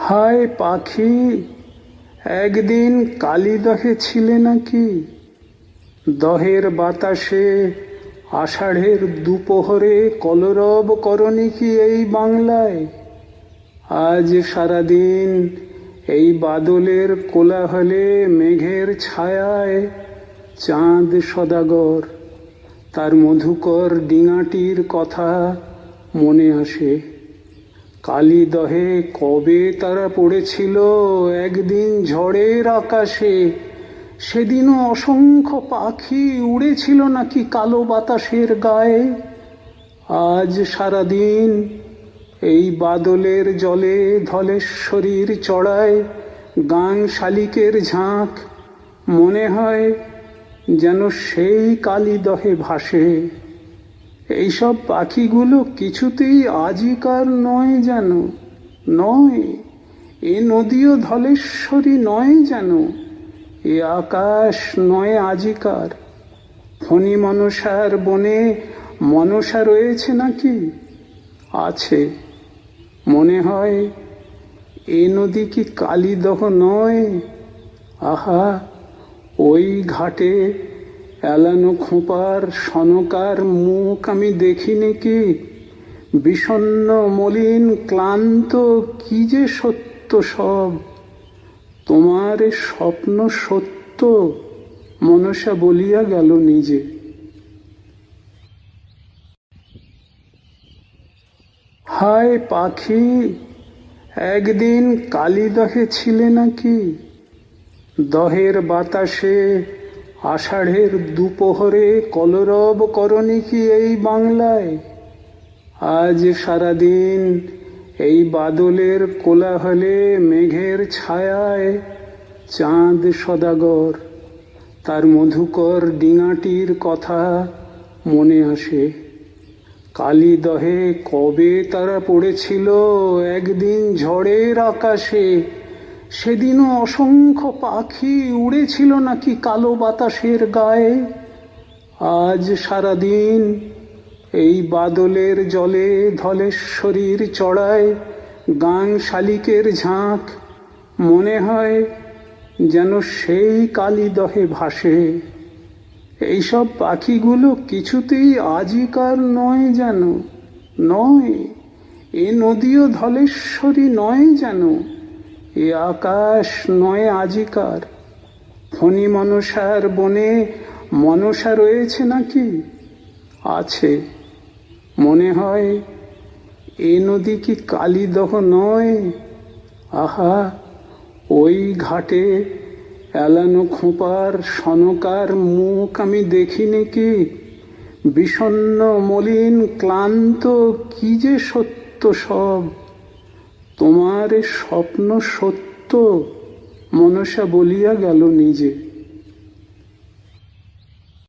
হায় পাখি, একদিন কালীদহে ছিলে নাকি? দহের বাতাসে, আষাঢ়ের দুপোহরে কলরব করনি কি এই বাংলায়? আজ সারাদিন এই বাদলের কোলাহলে মেঘের ছায়ায় চাঁদ সদাগর, তার মধুকর ডিঙাটির কথা মনে আসে। কালী দহে কবে তারা পড়েছিল? একদিন ঝড়ের আকাশে। সেদিনও অসংখ্য পাখি উড়েছিল নাকি কালো বাতাসের গায়ে? আজ সারাদিন এই বাদলের জলে ধলেশ্বরীর চড়ায় গাং শালিকের ঝাঁক। মনে হয় যেন সেই কালী দহে ভাসে। এইসব পাখিগুলো কিছুতেই আজিকার নয় যেন, নয়। এ নদীও ধলেশ্বরী নয় যেন, এ আকাশ নয় আজিকার। ফণি মনসার বনে মনসা রয়েছে নাকি? আছে। মনে হয় এ নদী কি কালীদহ নয়? আহা, ওই ঘাটে এলানো খোঁপার সনকার মুখ আমি দেখিনি কি বিষণ্ন মলিন, ক্লান্ত, কি যে সত্য সব? তোমার স্বপ্ন সত্য, মনসা বলিয়া গেল নিজে। হায় পাখি, একদিন কালীদহে ছিলে নাকি? দহের বাতাসে আষাঢ়ের দুপোহরে কলরব করনি কি এই বাংলায়? আজ সারাদিন এই বাদলের কোলাহলে মেঘের ছায়ায় চাঁদ সদাগর। তার মধুকর ডিঙাটির কথা মনে আসে। কালী দহে কবে তারা পড়েছিল একদিন ঝড়ের আকাশে? সেদিনও অসংখ্য পাখি উড়েছিল নাকি কালো বাতাসের গায়ে। আজ সারাদিন এই বাদলের জলে ধলেশ্বরীর চড়ায় গাং শালিকের ঝাঁক। মনে হয় যেন সেই কালী দহে ভাসে। এইসব পাখিগুলো কিছুতেই আজিকার নয় যেন, নয়, এ নদীও ধলেশ্বরী নয় যেন। এ আকাশ নয় আজিকার। ফণি মনসার বনে মনসা রয়েছে নাকি? আছে। মনে হয় এ নদী কি কালীদহ নয়? আহা, ওই ঘাটে এলানো খোঁপার সনকার মুখ আমি দেখিনি কি বিষণ্ন মলিন, ক্লান্ত, কি যে সত্য সব! তোমার স্বপ্ন সত্য? মনসা বলিয়া গেল নিজে।